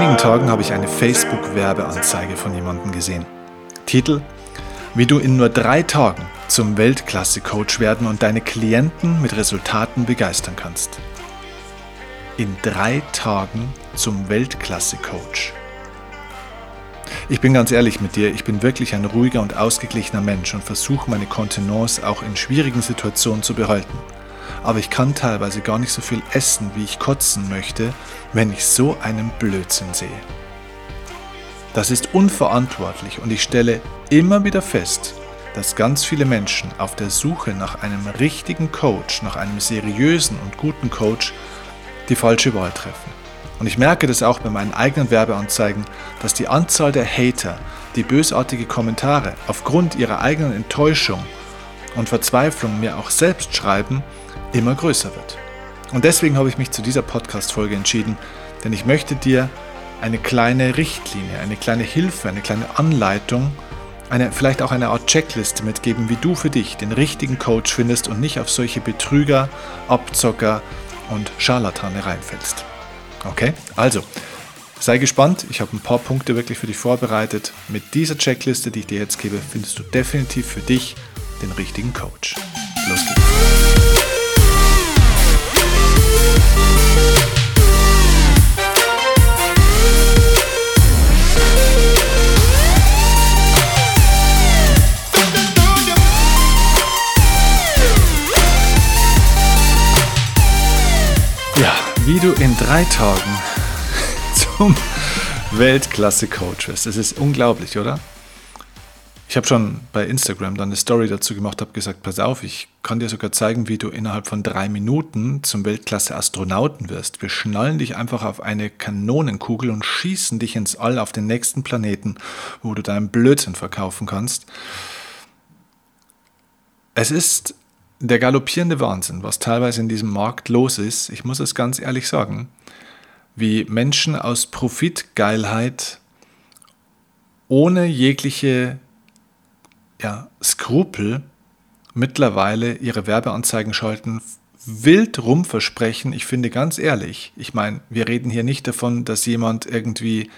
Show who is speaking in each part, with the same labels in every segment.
Speaker 1: wenigen Tagen habe ich eine Facebook-Werbeanzeige von jemandem gesehen. Titel: Wie du in nur drei Tagen zum Weltklasse-Coach werden und deine Klienten mit Resultaten begeistern kannst. In drei Tagen zum Weltklasse-Coach. Ich bin ganz ehrlich mit dir, ich bin wirklich ein ruhiger und ausgeglichener Mensch und versuche meine Kontenance auch in schwierigen Situationen zu behalten aber ich kann teilweise gar nicht so viel essen, wie ich kotzen möchte, wenn ich so einen Blödsinn sehe. Das ist unverantwortlich und ich stelle immer wieder fest, dass ganz viele Menschen auf der Suche nach einem richtigen Coach, nach einem seriösen und guten Coach, die falsche Wahl treffen. Und ich merke das auch bei meinen eigenen Werbeanzeigen, dass die Anzahl der Hater, die bösartige Kommentare aufgrund ihrer eigenen Enttäuschung und Verzweiflung mir auch selbst schreiben, immer größer wird. Und deswegen habe ich mich zu dieser Podcast-Folge entschieden, denn ich möchte dir eine kleine Richtlinie, eine kleine Hilfe, eine kleine Anleitung, eine, vielleicht auch eine Art Checkliste mitgeben, wie du für dich den richtigen Coach findest und nicht auf solche Betrüger, Abzocker und Scharlatane reinfällst. Okay, also sei gespannt. Ich habe ein paar Punkte wirklich für dich vorbereitet. Mit dieser Checkliste, die ich dir jetzt gebe, findest du definitiv für dich den richtigen Coach. Los geht's. Wie du in drei Tagen zum Weltklasse-Coach wirst. Das ist unglaublich, oder? Ich habe schon bei Instagram dann eine Story dazu gemacht, habe gesagt, pass auf, ich kann dir sogar zeigen, wie du innerhalb von drei Minuten zum Weltklasse-Astronauten wirst. Wir schnallen dich einfach auf eine Kanonenkugel und schießen dich ins All auf den nächsten Planeten, wo du deinen Blödsinn verkaufen kannst. Es ist der galoppierende Wahnsinn, was teilweise in diesem Markt los ist, ich muss es ganz ehrlich sagen, wie Menschen aus Profitgeilheit ohne jegliche ja, Skrupel mittlerweile ihre Werbeanzeigen schalten, wild rumversprechen. Ich finde ganz ehrlich, ich meine, wir reden hier nicht davon, dass jemand irgendwie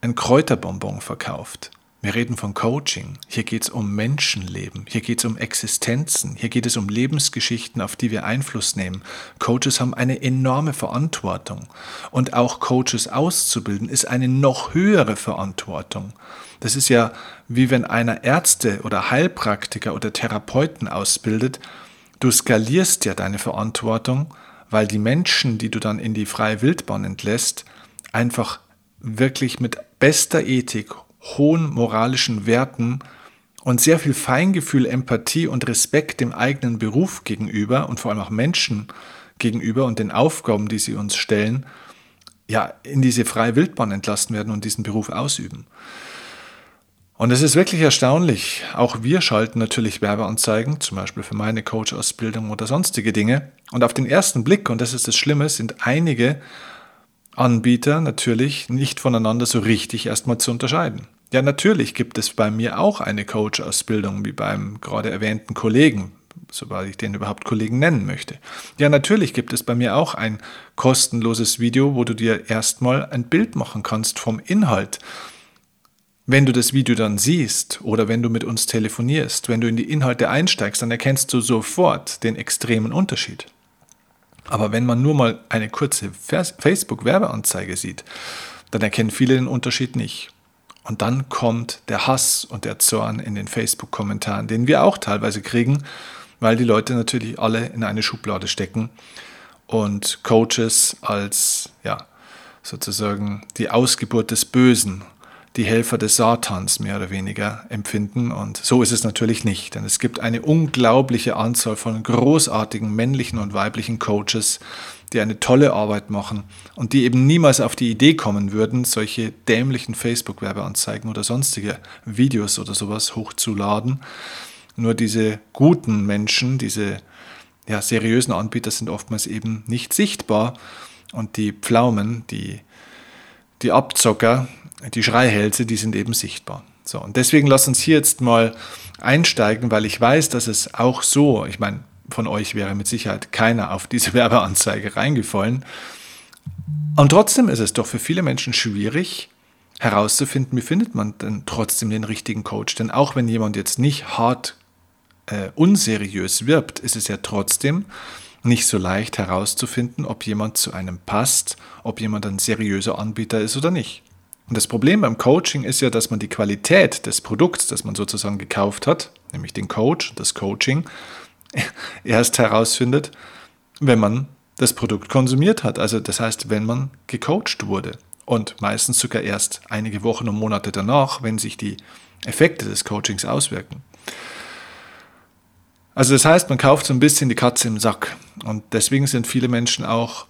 Speaker 1: ein Kräuterbonbon verkauft. Wir reden von Coaching. Hier geht es um Menschenleben. Hier geht es um Existenzen. Hier geht es um Lebensgeschichten, auf die wir Einfluss nehmen. Coaches haben eine enorme Verantwortung. Und auch Coaches auszubilden ist eine noch höhere Verantwortung. Das ist ja wie wenn einer Ärzte oder Heilpraktiker oder Therapeuten ausbildet. Du skalierst ja deine Verantwortung, weil die Menschen, die du dann in die freie Wildbahn entlässt, einfach wirklich mit bester Ethik hohen moralischen Werten und sehr viel Feingefühl, Empathie und Respekt dem eigenen Beruf gegenüber und vor allem auch Menschen gegenüber und den Aufgaben, die sie uns stellen, ja, in diese freie Wildbahn entlassen werden und diesen Beruf ausüben. Und es ist wirklich erstaunlich. Auch wir schalten natürlich Werbeanzeigen, zum Beispiel für meine Coach-Ausbildung oder sonstige Dinge. Und auf den ersten Blick, und das ist das Schlimme, sind einige Anbieter natürlich nicht voneinander so richtig erstmal zu unterscheiden. Ja, natürlich gibt es bei mir auch eine Coach-Ausbildung, wie beim gerade erwähnten Kollegen, sobald ich den überhaupt Kollegen nennen möchte. Ja, natürlich gibt es bei mir auch ein kostenloses Video, wo du dir erstmal ein Bild machen kannst vom Inhalt. Wenn du das Video dann siehst oder wenn du mit uns telefonierst, wenn du in die Inhalte einsteigst, dann erkennst du sofort den extremen Unterschied. Aber wenn man nur mal eine kurze Facebook-Werbeanzeige sieht, dann erkennen viele den Unterschied nicht. Und dann kommt der Hass und der Zorn in den Facebook-Kommentaren, den wir auch teilweise kriegen, weil die Leute natürlich alle in eine Schublade stecken und Coaches als ja sozusagen die Ausgeburt des Bösen, die Helfer des Satans mehr oder weniger empfinden. Und so ist es natürlich nicht, denn es gibt eine unglaubliche Anzahl von großartigen männlichen und weiblichen Coaches, die eine tolle Arbeit machen und die eben niemals auf die Idee kommen würden, solche dämlichen Facebook-Werbeanzeigen oder sonstige Videos oder sowas hochzuladen. Nur diese guten Menschen, diese ja, seriösen Anbieter sind oftmals eben nicht sichtbar und die Pflaumen, die, die Abzocker, die Schreihälse, die sind eben sichtbar. So, und deswegen lass uns hier jetzt mal einsteigen, weil ich weiß, dass es auch so, ich meine, von euch wäre mit Sicherheit keiner auf diese Werbeanzeige reingefallen. Und trotzdem ist es doch für viele Menschen schwierig herauszufinden, wie findet man denn trotzdem den richtigen Coach. Denn auch wenn jemand jetzt nicht hart äh, unseriös wirbt, ist es ja trotzdem nicht so leicht herauszufinden, ob jemand zu einem passt, ob jemand ein seriöser Anbieter ist oder nicht. Und das Problem beim Coaching ist ja, dass man die Qualität des Produkts, das man sozusagen gekauft hat, nämlich den Coach, das Coaching, erst herausfindet, wenn man das Produkt konsumiert hat. Also das heißt, wenn man gecoacht wurde. Und meistens sogar erst einige Wochen und Monate danach, wenn sich die Effekte des Coachings auswirken. Also das heißt, man kauft so ein bisschen die Katze im Sack. Und deswegen sind viele Menschen auch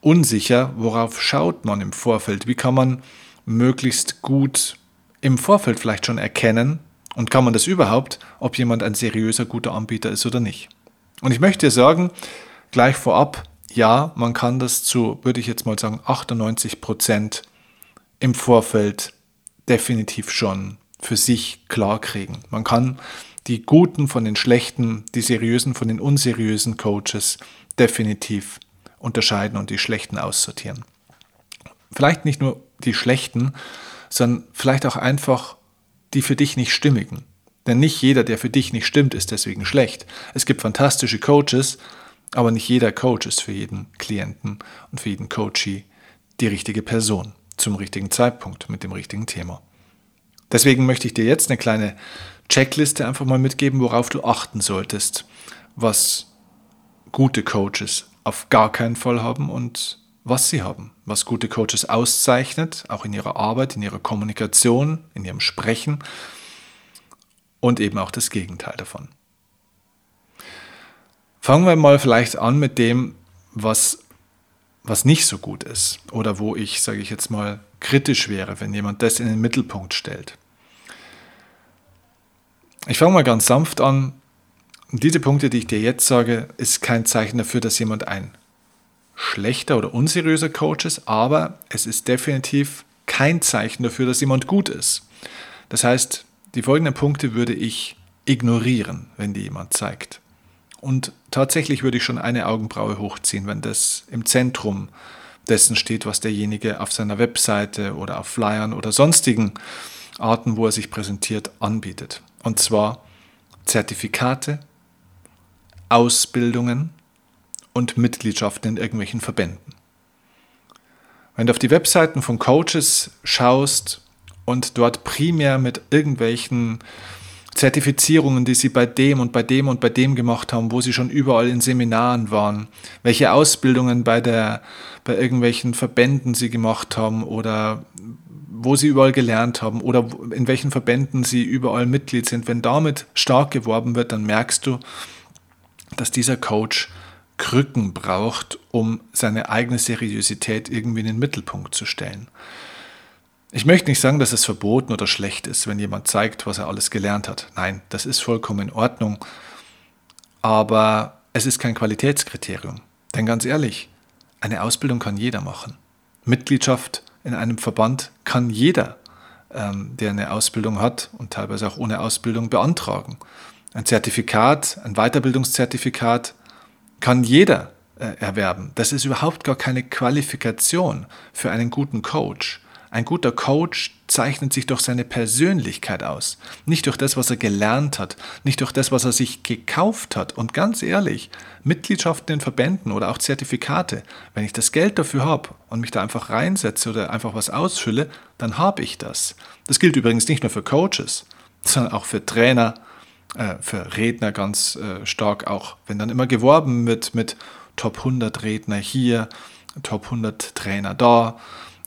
Speaker 1: unsicher, worauf schaut man im Vorfeld. Wie kann man möglichst gut im Vorfeld vielleicht schon erkennen und kann man das überhaupt, ob jemand ein seriöser, guter Anbieter ist oder nicht. Und ich möchte sagen, gleich vorab, ja, man kann das zu, würde ich jetzt mal sagen, 98 Prozent im Vorfeld definitiv schon für sich klar kriegen. Man kann die guten von den schlechten, die seriösen von den unseriösen Coaches definitiv unterscheiden und die schlechten aussortieren. Vielleicht nicht nur die schlechten, sondern vielleicht auch einfach die für dich nicht stimmigen. Denn nicht jeder, der für dich nicht stimmt, ist deswegen schlecht. Es gibt fantastische Coaches, aber nicht jeder Coach ist für jeden Klienten und für jeden Coachee die richtige Person zum richtigen Zeitpunkt mit dem richtigen Thema. Deswegen möchte ich dir jetzt eine kleine Checkliste einfach mal mitgeben, worauf du achten solltest, was gute Coaches auf gar keinen Fall haben und was sie haben, was gute Coaches auszeichnet, auch in ihrer Arbeit, in ihrer Kommunikation, in ihrem Sprechen und eben auch das Gegenteil davon. Fangen wir mal vielleicht an mit dem, was, was nicht so gut ist oder wo ich, sage ich jetzt mal, kritisch wäre, wenn jemand das in den Mittelpunkt stellt. Ich fange mal ganz sanft an. Diese Punkte, die ich dir jetzt sage, ist kein Zeichen dafür, dass jemand ein schlechter oder unseriöser Coach ist, aber es ist definitiv kein Zeichen dafür, dass jemand gut ist. Das heißt, die folgenden Punkte würde ich ignorieren, wenn die jemand zeigt. Und tatsächlich würde ich schon eine Augenbraue hochziehen, wenn das im Zentrum dessen steht, was derjenige auf seiner Webseite oder auf Flyern oder sonstigen Arten, wo er sich präsentiert, anbietet. Und zwar Zertifikate, Ausbildungen und Mitgliedschaften in irgendwelchen Verbänden. Wenn du auf die Webseiten von Coaches schaust und dort primär mit irgendwelchen Zertifizierungen, die sie bei dem und bei dem und bei dem gemacht haben, wo sie schon überall in Seminaren waren, welche Ausbildungen bei, der, bei irgendwelchen Verbänden sie gemacht haben oder wo sie überall gelernt haben oder in welchen Verbänden sie überall Mitglied sind, wenn damit stark geworben wird, dann merkst du, dass dieser Coach Krücken braucht, um seine eigene Seriosität irgendwie in den Mittelpunkt zu stellen. Ich möchte nicht sagen, dass es verboten oder schlecht ist, wenn jemand zeigt, was er alles gelernt hat. Nein, das ist vollkommen in Ordnung. Aber es ist kein Qualitätskriterium. Denn ganz ehrlich, eine Ausbildung kann jeder machen. Mitgliedschaft in einem Verband kann jeder, ähm, der eine Ausbildung hat und teilweise auch ohne Ausbildung beantragen. Ein Zertifikat, ein Weiterbildungszertifikat kann jeder äh, erwerben. Das ist überhaupt gar keine Qualifikation für einen guten Coach. Ein guter Coach zeichnet sich durch seine Persönlichkeit aus, nicht durch das, was er gelernt hat, nicht durch das, was er sich gekauft hat. Und ganz ehrlich, Mitgliedschaften in Verbänden oder auch Zertifikate, wenn ich das Geld dafür habe und mich da einfach reinsetze oder einfach was ausfülle, dann habe ich das. Das gilt übrigens nicht nur für Coaches, sondern auch für Trainer, äh, für Redner ganz äh, stark auch. Wenn dann immer geworben wird mit Top 100 Redner hier, Top 100 Trainer da,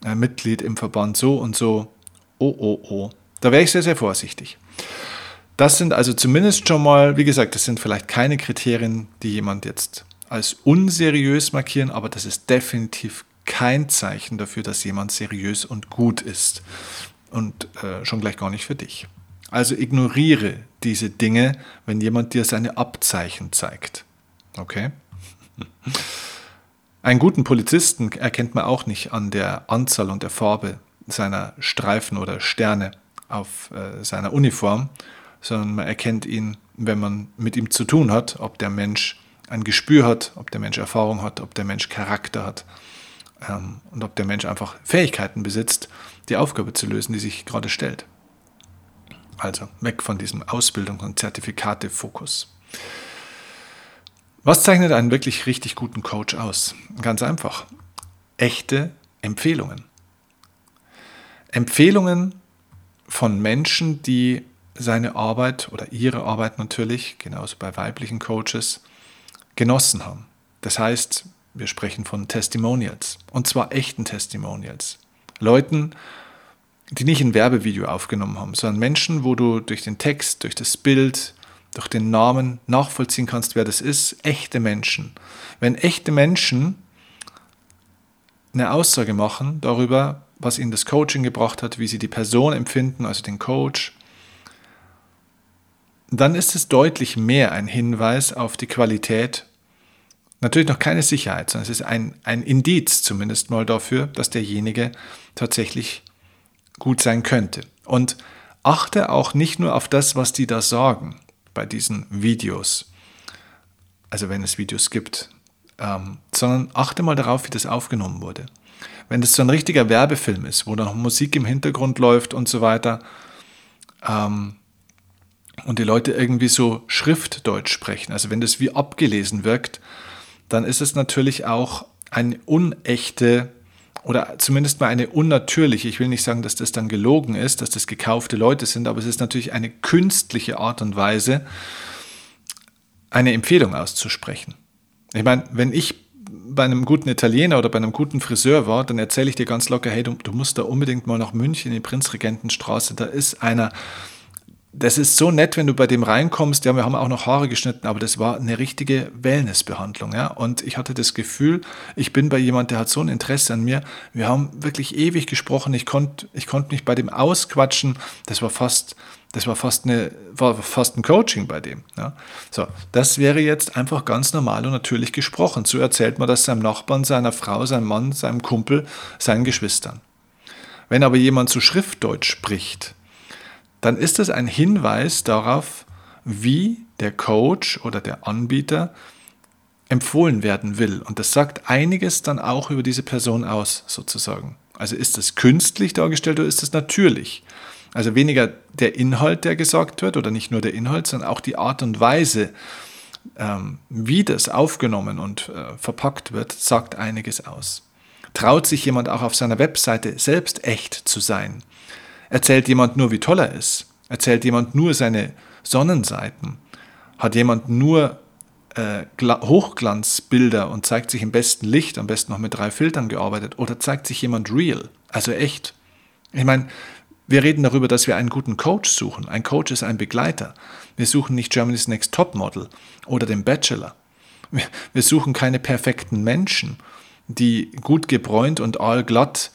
Speaker 1: äh, Mitglied im Verband so und so, oh, oh, oh. Da wäre ich sehr, sehr vorsichtig. Das sind also zumindest schon mal, wie gesagt, das sind vielleicht keine Kriterien, die jemand jetzt als unseriös markieren, aber das ist definitiv kein Zeichen dafür, dass jemand seriös und gut ist. Und äh, schon gleich gar nicht für dich. Also ignoriere diese Dinge, wenn jemand dir seine Abzeichen zeigt. Okay? Einen guten Polizisten erkennt man auch nicht an der Anzahl und der Farbe seiner Streifen oder Sterne auf äh, seiner Uniform, sondern man erkennt ihn, wenn man mit ihm zu tun hat, ob der Mensch ein Gespür hat, ob der Mensch Erfahrung hat, ob der Mensch Charakter hat, ähm, und ob der Mensch einfach Fähigkeiten besitzt, die Aufgabe zu lösen, die sich gerade stellt. Also weg von diesem Ausbildung- und Zertifikate-Fokus. Was zeichnet einen wirklich richtig guten Coach aus? Ganz einfach. Echte Empfehlungen. Empfehlungen von Menschen, die seine Arbeit oder ihre Arbeit natürlich, genauso bei weiblichen Coaches, genossen haben. Das heißt, wir sprechen von Testimonials und zwar echten Testimonials. Leuten, die nicht ein Werbevideo aufgenommen haben, sondern Menschen, wo du durch den Text, durch das Bild, durch den Namen nachvollziehen kannst, wer das ist. Echte Menschen. Wenn echte Menschen eine Aussage machen darüber, was ihnen das Coaching gebracht hat, wie sie die Person empfinden, also den Coach, dann ist es deutlich mehr ein Hinweis auf die Qualität. Natürlich noch keine Sicherheit, sondern es ist ein, ein Indiz zumindest mal dafür, dass derjenige tatsächlich gut sein könnte. Und achte auch nicht nur auf das, was die da sagen bei diesen Videos, also wenn es Videos gibt, ähm, sondern achte mal darauf, wie das aufgenommen wurde. Wenn das so ein richtiger Werbefilm ist, wo noch Musik im Hintergrund läuft und so weiter, ähm, und die Leute irgendwie so Schriftdeutsch sprechen, also wenn das wie abgelesen wirkt, dann ist es natürlich auch eine unechte oder zumindest mal eine unnatürliche, ich will nicht sagen, dass das dann gelogen ist, dass das gekaufte Leute sind, aber es ist natürlich eine künstliche Art und Weise, eine Empfehlung auszusprechen. Ich meine, wenn ich bei einem guten Italiener oder bei einem guten Friseur war, dann erzähle ich dir ganz locker, hey, du, du musst da unbedingt mal nach München in die Prinzregentenstraße, da ist einer, das ist so nett, wenn du bei dem reinkommst. Ja, wir haben auch noch Haare geschnitten, aber das war eine richtige Wellnessbehandlung. Ja? Und ich hatte das Gefühl, ich bin bei jemand, der hat so ein Interesse an mir. Wir haben wirklich ewig gesprochen. Ich konnte ich konnt mich bei dem ausquatschen. Das war fast, das war fast, eine, war fast ein Coaching bei dem. Ja? So, das wäre jetzt einfach ganz normal und natürlich gesprochen. So erzählt man das seinem Nachbarn, seiner Frau, seinem Mann, seinem Kumpel, seinen Geschwistern. Wenn aber jemand zu Schriftdeutsch spricht, dann ist es ein Hinweis darauf, wie der Coach oder der Anbieter empfohlen werden will. Und das sagt einiges dann auch über diese Person aus, sozusagen. Also ist es künstlich dargestellt oder ist es natürlich? Also weniger der Inhalt, der gesagt wird, oder nicht nur der Inhalt, sondern auch die Art und Weise, ähm, wie das aufgenommen und äh, verpackt wird, sagt einiges aus. Traut sich jemand auch auf seiner Webseite selbst echt zu sein? Erzählt jemand nur, wie toll er ist? Erzählt jemand nur seine Sonnenseiten? Hat jemand nur äh, Hochglanzbilder und zeigt sich im besten Licht, am besten noch mit drei Filtern gearbeitet? Oder zeigt sich jemand real, also echt? Ich meine, wir reden darüber, dass wir einen guten Coach suchen. Ein Coach ist ein Begleiter. Wir suchen nicht Germany's Next Top Model oder den Bachelor. Wir suchen keine perfekten Menschen, die gut gebräunt und allglatt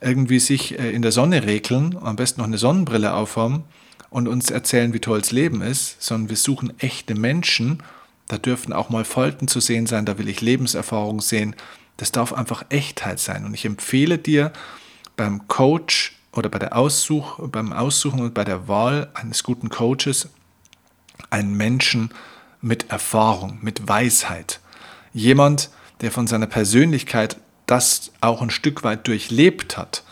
Speaker 1: irgendwie sich äh, in der Sonne regeln, am besten noch eine Sonnenbrille aufhaben und uns erzählen, wie toll das Leben ist, sondern wir suchen echte Menschen. Da dürften auch mal Falten zu sehen sein, da will ich Lebenserfahrung sehen. Das darf einfach Echtheit sein. Und ich empfehle dir beim Coach oder bei der Aussuch, beim Aussuchen und bei der Wahl eines guten Coaches einen Menschen mit Erfahrung, mit Weisheit. Jemand, der von seiner Persönlichkeit das auch ein Stück weit durchlebt hat,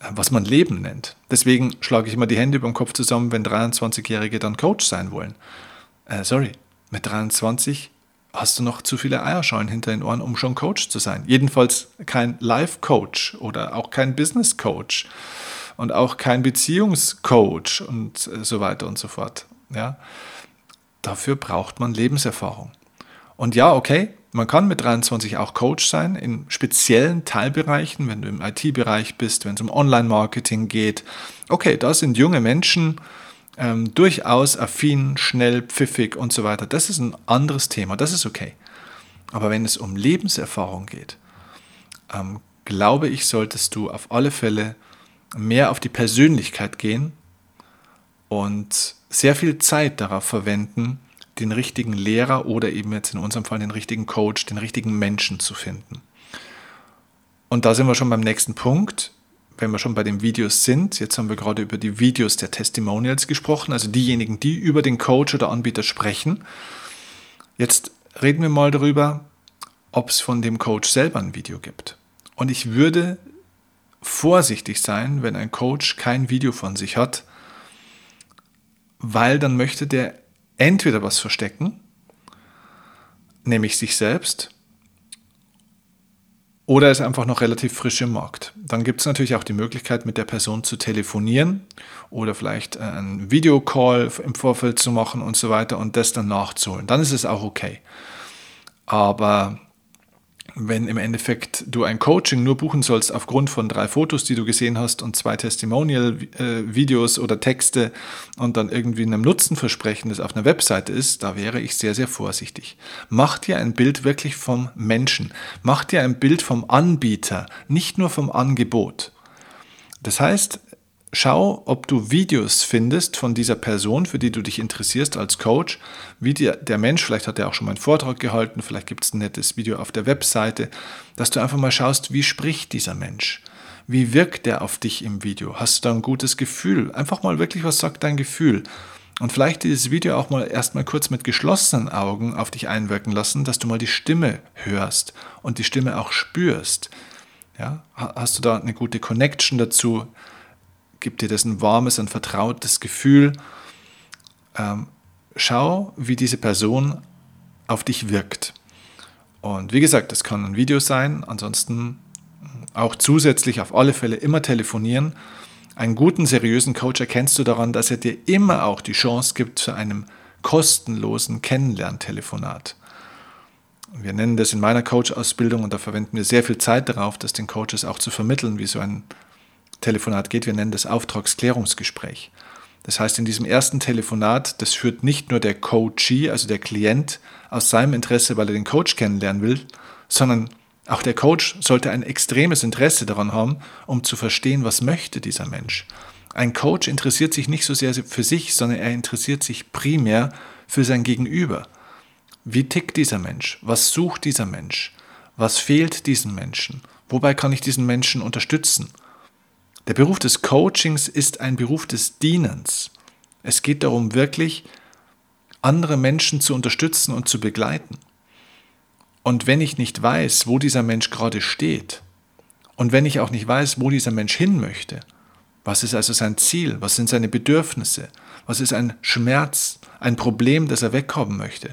Speaker 1: äh, was man Leben nennt. Deswegen schlage ich immer die Hände über den Kopf zusammen, wenn 23-Jährige dann Coach sein wollen. Äh, sorry, mit 23 hast du noch zu viele Eierschalen hinter den Ohren, um schon Coach zu sein. Jedenfalls kein Life-Coach oder auch kein Business-Coach und auch kein Beziehungscoach und äh, so weiter und so fort. Ja? Dafür braucht man Lebenserfahrung. Und ja, okay, man kann mit 23 auch Coach sein in speziellen Teilbereichen, wenn du im IT-Bereich bist, wenn es um Online-Marketing geht. Okay, da sind junge Menschen ähm, durchaus affin, schnell, pfiffig und so weiter. Das ist ein anderes Thema, das ist okay. Aber wenn es um Lebenserfahrung geht, ähm, glaube ich, solltest du auf alle Fälle mehr auf die Persönlichkeit gehen und sehr viel Zeit darauf verwenden, den richtigen Lehrer oder eben jetzt in unserem Fall den richtigen Coach, den richtigen Menschen zu finden. Und da sind wir schon beim nächsten Punkt, wenn wir schon bei den Videos sind. Jetzt haben wir gerade über die Videos der Testimonials gesprochen, also diejenigen, die über den Coach oder Anbieter sprechen. Jetzt reden wir mal darüber, ob es von dem Coach selber ein Video gibt. Und ich würde vorsichtig sein, wenn ein Coach kein Video von sich hat, weil dann möchte der entweder was verstecken, nämlich sich selbst, oder ist einfach noch relativ frisch im Markt. Dann gibt es natürlich auch die Möglichkeit, mit der Person zu telefonieren oder vielleicht äh, einen Videocall im Vorfeld zu machen und so weiter und das dann nachzuholen. Dann ist es auch okay. Aber wenn im Endeffekt du ein Coaching nur buchen sollst aufgrund von drei Fotos, die du gesehen hast und zwei Testimonial-Videos oder Texte und dann irgendwie einem Nutzenversprechen, das auf einer Webseite ist, da wäre ich sehr, sehr vorsichtig. Mach dir ein Bild wirklich vom Menschen. Mach dir ein Bild vom Anbieter, nicht nur vom Angebot. Das heißt, Schau, ob du Videos findest von dieser Person, für die du dich interessierst als Coach, wie der, der Mensch, vielleicht hat er auch schon mal einen Vortrag gehalten, vielleicht gibt es ein nettes Video auf der Webseite, dass du einfach mal schaust, wie spricht dieser Mensch? Wie wirkt er auf dich im Video? Hast du da ein gutes Gefühl? Einfach mal wirklich, was sagt dein Gefühl? Und vielleicht dieses Video auch mal erstmal kurz mit geschlossenen Augen auf dich einwirken lassen, dass du mal die Stimme hörst und die Stimme auch spürst. Ja? Hast du da eine gute Connection dazu? Gibt dir das ein warmes, ein vertrautes Gefühl. Ähm, schau, wie diese Person auf dich wirkt. Und wie gesagt, das kann ein Video sein, ansonsten auch zusätzlich auf alle Fälle immer telefonieren. Einen guten, seriösen Coach erkennst du daran, dass er dir immer auch die Chance gibt zu einem kostenlosen Kennenlerntelefonat. Wir nennen das in meiner Coach-Ausbildung und da verwenden wir sehr viel Zeit darauf, das den Coaches auch zu vermitteln, wie so ein Telefonat geht. Wir nennen das Auftragsklärungsgespräch. Das heißt, in diesem ersten Telefonat, das führt nicht nur der Coachee, also der Klient, aus seinem Interesse, weil er den Coach kennenlernen will, sondern auch der Coach sollte ein extremes Interesse daran haben, um zu verstehen, was möchte dieser Mensch. Ein Coach interessiert sich nicht so sehr für sich, sondern er interessiert sich primär für sein Gegenüber. Wie tickt dieser Mensch? Was sucht dieser Mensch? Was fehlt diesem Menschen? Wobei kann ich diesen Menschen unterstützen? Der Beruf des Coachings ist ein Beruf des Dienens. Es geht darum, wirklich andere Menschen zu unterstützen und zu begleiten. Und wenn ich nicht weiß, wo dieser Mensch gerade steht, und wenn ich auch nicht weiß, wo dieser Mensch hin möchte, was ist also sein Ziel, was sind seine Bedürfnisse, was ist ein Schmerz, ein Problem, das er wegkommen möchte,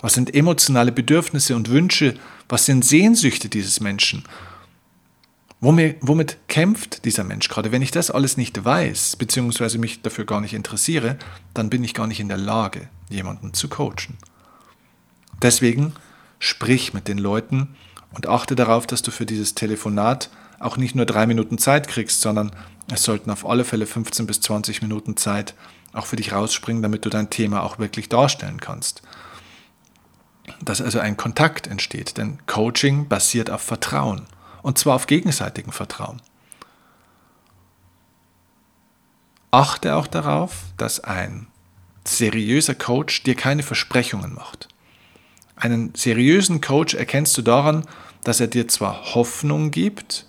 Speaker 1: was sind emotionale Bedürfnisse und Wünsche, was sind Sehnsüchte dieses Menschen Womit kämpft dieser Mensch gerade? Wenn ich das alles nicht weiß, beziehungsweise mich dafür gar nicht interessiere, dann bin ich gar nicht in der Lage, jemanden zu coachen. Deswegen sprich mit den Leuten und achte darauf, dass du für dieses Telefonat auch nicht nur drei Minuten Zeit kriegst, sondern es sollten auf alle Fälle 15 bis 20 Minuten Zeit auch für dich rausspringen, damit du dein Thema auch wirklich darstellen kannst. Dass also ein Kontakt entsteht, denn Coaching basiert auf Vertrauen und zwar auf gegenseitigem Vertrauen. Achte auch darauf, dass ein seriöser Coach dir keine Versprechungen macht. Einen seriösen Coach erkennst du daran, dass er dir zwar Hoffnung gibt,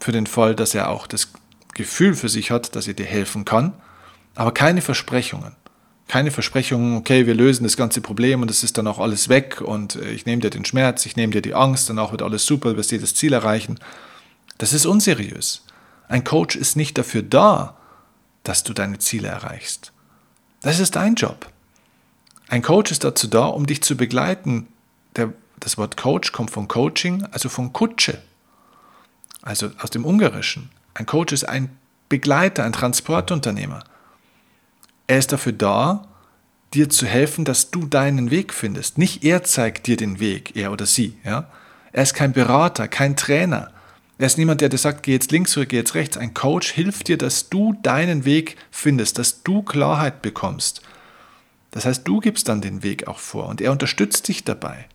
Speaker 1: für den Fall, dass er auch das Gefühl für sich hat, dass er dir helfen kann, aber keine Versprechungen keine Versprechungen, okay, wir lösen das ganze Problem und es ist dann auch alles weg und äh, ich nehme dir den Schmerz, ich nehme dir die Angst, danach wird alles super, du wirst jedes Ziel erreichen. Das ist unseriös. Ein Coach ist nicht dafür da, dass du deine Ziele erreichst. Das ist dein Job. Ein Coach ist dazu da, um dich zu begleiten. Der, das Wort Coach kommt von Coaching, also von Kutsche, also aus dem Ungarischen. Ein Coach ist ein Begleiter, ein Transportunternehmer. Er ist dafür da, dir zu helfen, dass du deinen Weg findest. Nicht er zeigt dir den Weg, er oder sie. Ja? Er ist kein Berater, kein Trainer. Er ist niemand, der dir sagt, geh jetzt links oder geh jetzt rechts. Ein Coach hilft dir, dass du deinen Weg findest, dass du Klarheit bekommst. Das heißt, du gibst dann den Weg auch vor und er unterstützt dich dabei.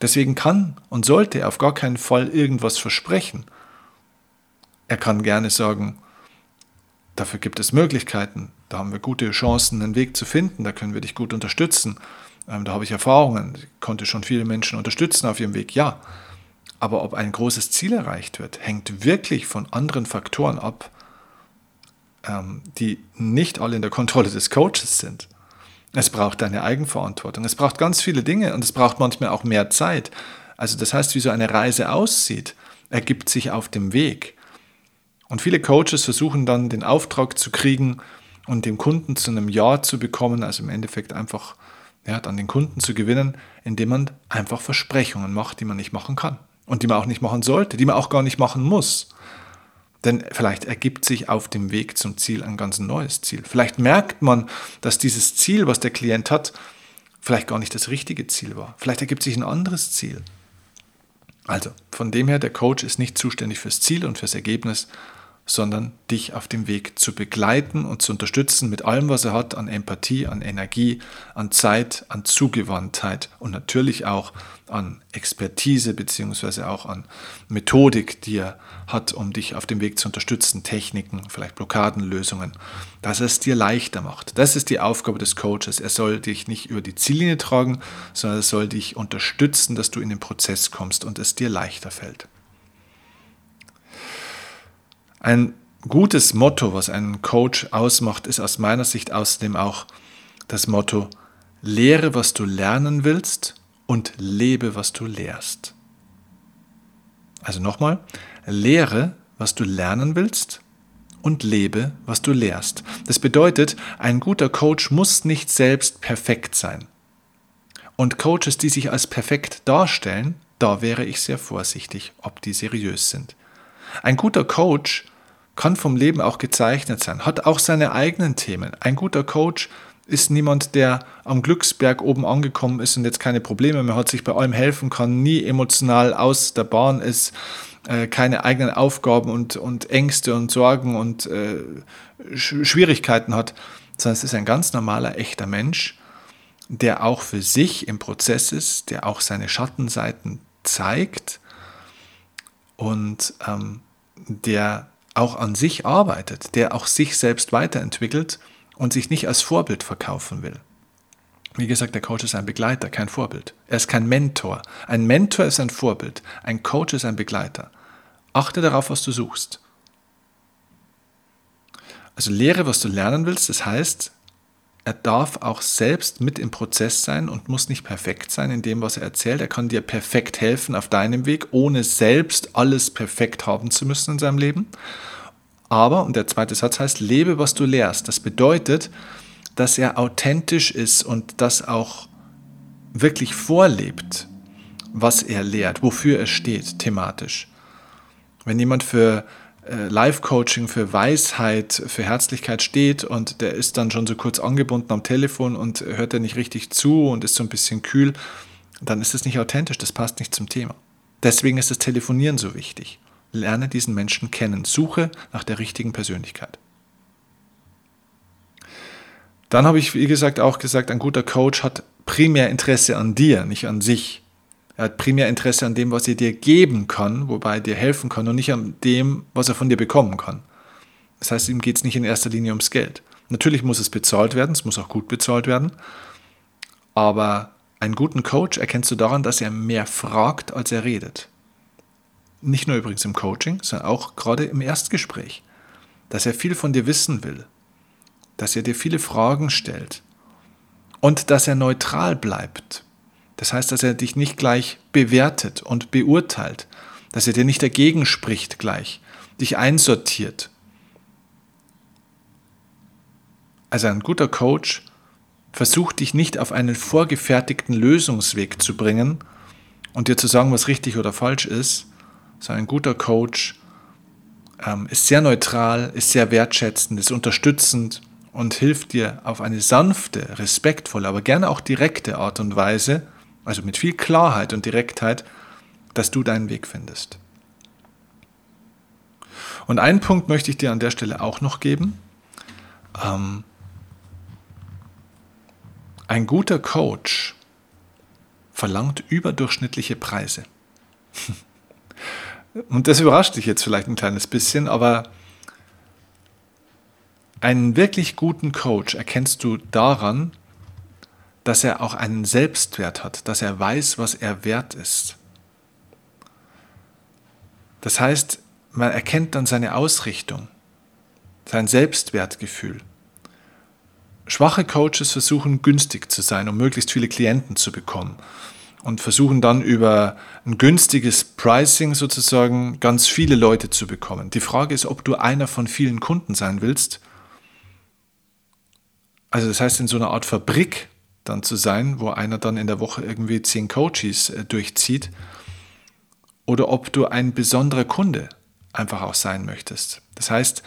Speaker 1: Deswegen kann und sollte er auf gar keinen Fall irgendwas versprechen. Er kann gerne sagen, dafür gibt es Möglichkeiten, da haben wir gute Chancen, einen Weg zu finden, da können wir dich gut unterstützen. Ähm, da habe ich Erfahrungen, ich konnte schon viele Menschen unterstützen auf ihrem Weg, ja. Aber ob ein großes Ziel erreicht wird, hängt wirklich von anderen Faktoren ab, ähm, die nicht alle in der Kontrolle des Coaches sind. Es braucht eine Eigenverantwortung, es braucht ganz viele Dinge und es braucht manchmal auch mehr Zeit. Also das heißt, wie so eine Reise aussieht, ergibt sich auf dem Weg. Und viele Coaches versuchen dann den Auftrag zu kriegen und dem Kunden zu einem Ja zu bekommen, also im Endeffekt einfach ja, dann den Kunden zu gewinnen, indem man einfach Versprechungen macht, die man nicht machen kann und die man auch nicht machen sollte, die man auch gar nicht machen muss. Denn vielleicht ergibt sich auf dem Weg zum Ziel ein ganz neues Ziel. Vielleicht merkt man, dass dieses Ziel, was der Klient hat, vielleicht gar nicht das richtige Ziel war. Vielleicht ergibt sich ein anderes Ziel. Also, von dem her, der Coach ist nicht zuständig fürs Ziel und fürs Ergebnis, sondern dich auf dem Weg zu begleiten und zu unterstützen mit allem, was er hat an Empathie, an Energie, an Zeit, an Zugewandtheit und natürlich auch an Expertise beziehungsweise auch an Methodik, die er hat, um dich auf dem Weg zu unterstützen, Techniken, vielleicht Blockadenlösungen, dass es dir leichter macht. Das ist die Aufgabe des Coaches. Er soll dich nicht über die Ziellinie tragen, sondern er soll dich unterstützen, dass du in den Prozess kommst und es dir leichter fällt. Ein gutes Motto, was einen Coach ausmacht, ist aus meiner Sicht außerdem auch das Motto, lehre, was du lernen willst und lebe, was du lehrst. Also nochmal, lehre, was du lernen willst und lebe, was du lehrst. Das bedeutet, ein guter Coach muss nicht selbst perfekt sein. Und Coaches, die sich als perfekt darstellen, da wäre ich sehr vorsichtig, ob die seriös sind. Ein guter Coach kann vom Leben auch gezeichnet sein, hat auch seine eigenen Themen. Ein guter Coach ist niemand, der am Glücksberg oben angekommen ist und jetzt keine Probleme mehr hat, sich bei allem helfen kann, nie emotional aus der Bahn ist, äh, keine eigenen Aufgaben und, und Ängste und Sorgen und äh, Schwierigkeiten hat, sondern es ist ein ganz normaler, echter Mensch, der auch für sich im Prozess ist, der auch seine Schattenseiten zeigt und ähm, der auch an sich arbeitet, der auch sich selbst weiterentwickelt und sich nicht als Vorbild verkaufen will. Wie gesagt, der Coach ist ein Begleiter, kein Vorbild. Er ist kein Mentor. Ein Mentor ist ein Vorbild. Ein Coach ist ein Begleiter. Achte darauf, was du suchst. Also lehre, was du lernen willst. Das heißt, er darf auch selbst mit im Prozess sein und muss nicht perfekt sein in dem, was er erzählt. Er kann dir perfekt helfen auf deinem Weg, ohne selbst alles perfekt haben zu müssen in seinem Leben. Aber, und der zweite Satz heißt, lebe, was du lehrst. Das bedeutet, dass er authentisch ist und das auch wirklich vorlebt, was er lehrt, wofür er steht, thematisch. Wenn jemand für Live-Coaching für Weisheit, für Herzlichkeit steht und der ist dann schon so kurz angebunden am Telefon und hört er nicht richtig zu und ist so ein bisschen kühl, dann ist es nicht authentisch, das passt nicht zum Thema. Deswegen ist das Telefonieren so wichtig. Lerne diesen Menschen kennen, suche nach der richtigen Persönlichkeit. Dann habe ich, wie gesagt, auch gesagt, ein guter Coach hat primär Interesse an dir, nicht an sich. Er hat primär Interesse an dem, was er dir geben kann, wobei er dir helfen kann und nicht an dem, was er von dir bekommen kann. Das heißt, ihm geht es nicht in erster Linie ums Geld. Natürlich muss es bezahlt werden, es muss auch gut bezahlt werden, aber einen guten Coach erkennst du daran, dass er mehr fragt, als er redet. Nicht nur übrigens im Coaching, sondern auch gerade im Erstgespräch. Dass er viel von dir wissen will, dass er dir viele Fragen stellt und dass er neutral bleibt das heißt, dass er dich nicht gleich bewertet und beurteilt, dass er dir nicht dagegen spricht gleich, dich einsortiert. Also ein guter Coach versucht dich nicht auf einen vorgefertigten Lösungsweg zu bringen und dir zu sagen, was richtig oder falsch ist, sondern ein guter Coach ähm, ist sehr neutral, ist sehr wertschätzend, ist unterstützend und hilft dir auf eine sanfte, respektvolle, aber gerne auch direkte Art und Weise, also mit viel Klarheit und Direktheit, dass du deinen Weg findest. Und einen Punkt möchte ich dir an der Stelle auch noch geben. Ähm, ein guter Coach verlangt überdurchschnittliche Preise. Und das überrascht dich jetzt vielleicht ein kleines bisschen, aber einen wirklich guten Coach erkennst du daran, dass er auch einen Selbstwert hat, dass er weiß, was er wert ist. Das heißt, man erkennt dann seine Ausrichtung, sein Selbstwertgefühl. Schwache Coaches versuchen günstig zu sein, um möglichst viele Klienten zu bekommen. und versuchen dann über ein günstiges Pricing sozusagen ganz viele Leute zu bekommen. Die Frage ist, ob du einer von vielen Kunden sein willst. Also das heißt, in so einer Art Fabrik dann zu sein, wo einer dann in der Woche irgendwie zehn Coaches äh, durchzieht. Oder ob du ein besonderer Kunde einfach auch sein möchtest. Das heißt,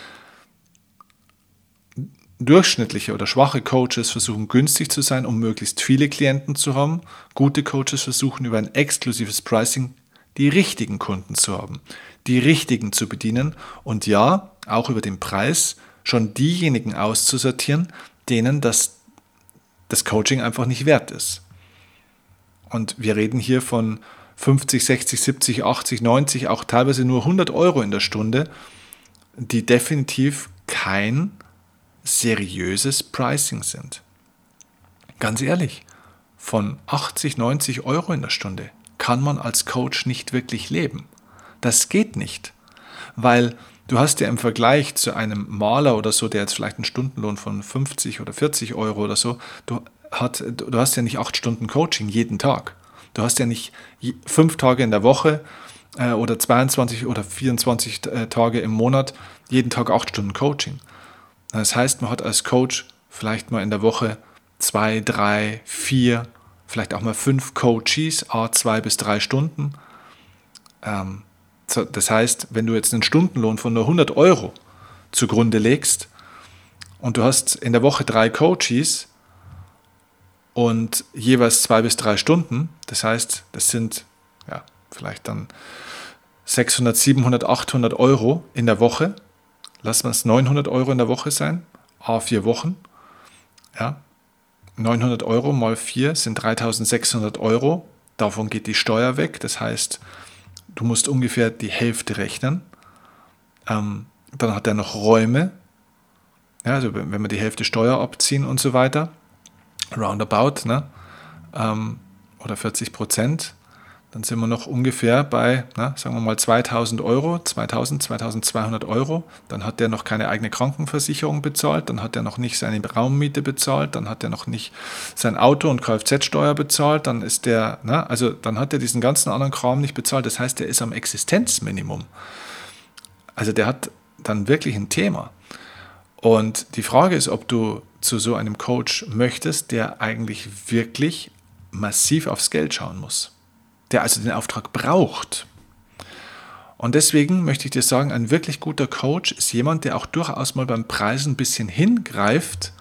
Speaker 1: durchschnittliche oder schwache Coaches versuchen günstig zu sein, um möglichst viele Klienten zu haben. Gute Coaches versuchen über ein exklusives Pricing die richtigen Kunden zu haben, die richtigen zu bedienen und ja, auch über den Preis schon diejenigen auszusortieren, denen das, das Coaching einfach nicht wert ist. Und wir reden hier von 50, 60, 70, 80, 90, auch teilweise nur 100 Euro in der Stunde, die definitiv kein seriöses Pricing sind. Ganz ehrlich, von 80, 90 Euro in der Stunde kann man als Coach nicht wirklich leben. Das geht nicht, weil du hast ja im Vergleich zu einem Maler oder so, der jetzt vielleicht einen Stundenlohn von 50 oder 40 Euro oder so, du, hat, du hast ja nicht acht Stunden Coaching jeden Tag. Du hast ja nicht fünf Tage in der Woche äh, oder 22 oder 24 äh, Tage im Monat jeden Tag acht Stunden Coaching, das heißt, man hat als Coach vielleicht mal in der Woche zwei, drei, vier, vielleicht auch mal fünf Coaches, a zwei bis drei Stunden. Ähm, das heißt, wenn du jetzt einen Stundenlohn von nur 100 Euro zugrunde legst und du hast in der Woche drei Coaches und jeweils zwei bis drei Stunden, das heißt, das sind ja, vielleicht dann 600, 700, 800 Euro in der Woche, lassen wir es 900 Euro in der Woche sein, a vier Wochen. Ja, 900 Euro mal 4 sind 3600 Euro. Davon geht die Steuer weg. Das heißt, du musst ungefähr die Hälfte rechnen. Ähm, dann hat er noch Räume. Ja, also wenn wir die Hälfte Steuer abziehen und so weiter, roundabout, ne? Ähm, oder 40 Prozent, dann sind wir noch ungefähr bei, na, sagen wir mal 2000 Euro, 2000, 2200 Euro. Dann hat der noch keine eigene Krankenversicherung bezahlt, dann hat er noch nicht seine Raummiete bezahlt, dann hat er noch nicht sein Auto und Kfz-Steuer bezahlt, dann ist der, na, also dann hat er diesen ganzen anderen Kram nicht bezahlt. Das heißt, der ist am Existenzminimum. Also der hat dann wirklich ein Thema. Und die Frage ist, ob du zu so einem Coach möchtest, der eigentlich wirklich massiv aufs Geld schauen muss der also den Auftrag braucht. Und deswegen möchte ich dir sagen, ein wirklich guter Coach ist jemand, der auch durchaus mal beim Preisen ein bisschen hingreift.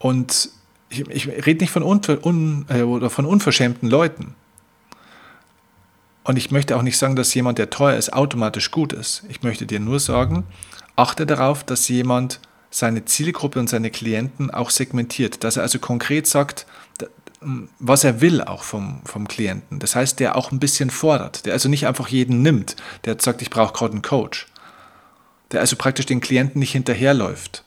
Speaker 1: Und ich, ich rede nicht von, unver, un, äh, von unverschämten Leuten. Und ich möchte auch nicht sagen, dass jemand, der teuer ist, automatisch gut ist. Ich möchte dir nur sagen, achte darauf, dass jemand seine Zielgruppe und seine Klienten auch segmentiert. Dass er also konkret sagt, was er will auch vom, vom Klienten. Das heißt, der auch ein bisschen fordert, der also nicht einfach jeden nimmt, der sagt, ich brauche gerade einen Coach. Der also praktisch den Klienten nicht hinterherläuft.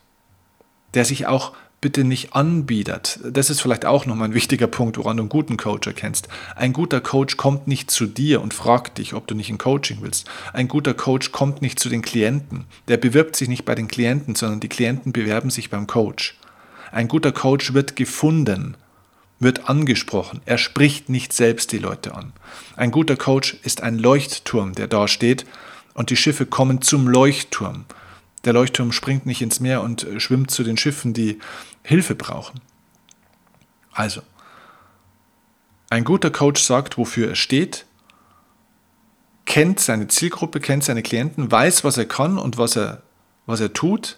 Speaker 1: Der sich auch bitte nicht anbietet. Das ist vielleicht auch nochmal ein wichtiger Punkt, woran du einen guten Coach erkennst. Ein guter Coach kommt nicht zu dir und fragt dich, ob du nicht ein Coaching willst. Ein guter Coach kommt nicht zu den Klienten. Der bewirbt sich nicht bei den Klienten, sondern die Klienten bewerben sich beim Coach. Ein guter Coach wird gefunden wird angesprochen. Er spricht nicht selbst die Leute an. Ein guter Coach ist ein Leuchtturm, der da steht und die Schiffe kommen zum Leuchtturm. Der Leuchtturm springt nicht ins Meer und äh, schwimmt zu den Schiffen, die Hilfe brauchen. Also, ein guter Coach sagt, wofür er steht, kennt seine Zielgruppe, kennt seine Klienten, weiß, was er kann und was er, was er tut,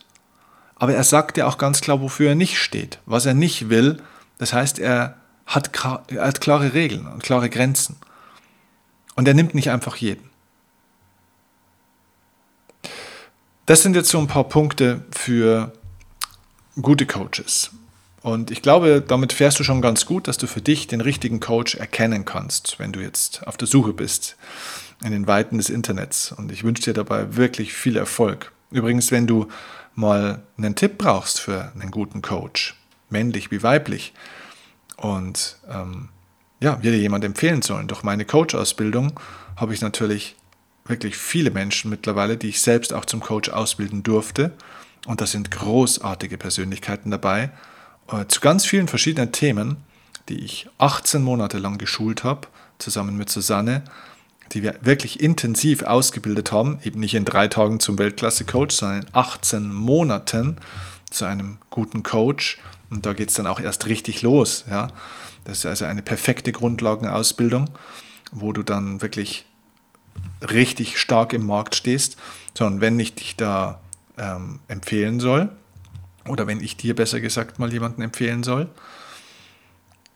Speaker 1: aber er sagt ja auch ganz klar, wofür er nicht steht, was er nicht will, das heißt, er hat, er hat klare Regeln und klare Grenzen. Und er nimmt nicht einfach jeden. Das sind jetzt so ein paar Punkte für gute Coaches. Und ich glaube, damit fährst du schon ganz gut, dass du für dich den richtigen Coach erkennen kannst, wenn du jetzt auf der Suche bist in den Weiten des Internets. Und ich wünsche dir dabei wirklich viel Erfolg. Übrigens, wenn du mal einen Tipp brauchst für einen guten Coach, männlich wie weiblich. Und ähm, ja, wir dir jemand empfehlen sollen. Durch meine Coach-Ausbildung habe ich natürlich wirklich viele Menschen mittlerweile, die ich selbst auch zum Coach ausbilden durfte. Und da sind großartige Persönlichkeiten dabei, äh, zu ganz vielen verschiedenen Themen, die ich 18 Monate lang geschult habe, zusammen mit Susanne, die wir wirklich intensiv ausgebildet haben, eben nicht in drei Tagen zum Weltklasse-Coach, sondern in 18 Monaten zu einem guten Coach. Und da geht es dann auch erst richtig los. Ja? Das ist also eine perfekte Grundlagenausbildung, wo du dann wirklich richtig stark im Markt stehst. So, und wenn ich dich da ähm, empfehlen soll, oder wenn ich dir besser gesagt mal jemanden empfehlen soll,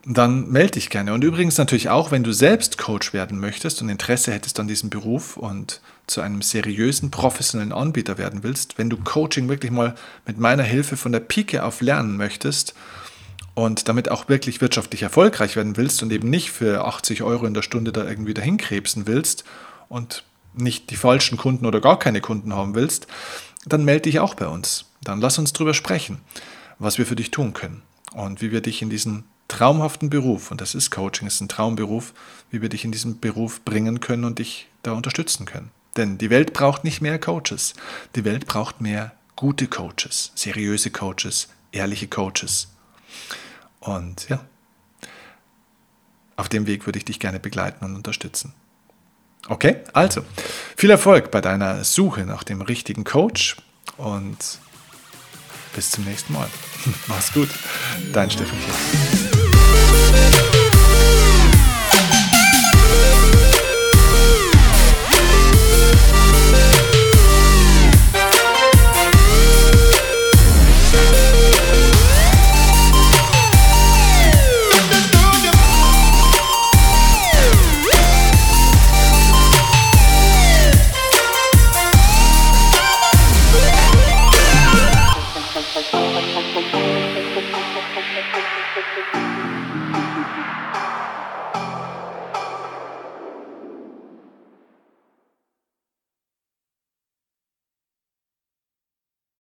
Speaker 1: dann melde dich gerne. Und übrigens natürlich auch, wenn du selbst Coach werden möchtest und Interesse hättest an diesem Beruf und zu einem seriösen, professionellen Anbieter werden willst, wenn du Coaching wirklich mal mit meiner Hilfe von der Pike auf lernen möchtest und damit auch wirklich wirtschaftlich erfolgreich werden willst und eben nicht für 80 Euro in der Stunde da irgendwie dahin krebsen willst und nicht die falschen Kunden oder gar keine Kunden haben willst, dann melde dich auch bei uns. Dann lass uns drüber sprechen, was wir für dich tun können und wie wir dich in diesen traumhaften Beruf, und das ist Coaching, ist ein Traumberuf, wie wir dich in diesen Beruf bringen können und dich da unterstützen können. Denn die Welt braucht nicht mehr Coaches. Die Welt braucht mehr gute Coaches, seriöse Coaches, ehrliche Coaches. Und ja, auf dem Weg würde ich dich gerne begleiten und unterstützen. Okay, also viel Erfolg bei deiner Suche nach dem richtigen Coach und bis zum nächsten Mal. Mach's gut, dein Steffen Kiel. baby, baby.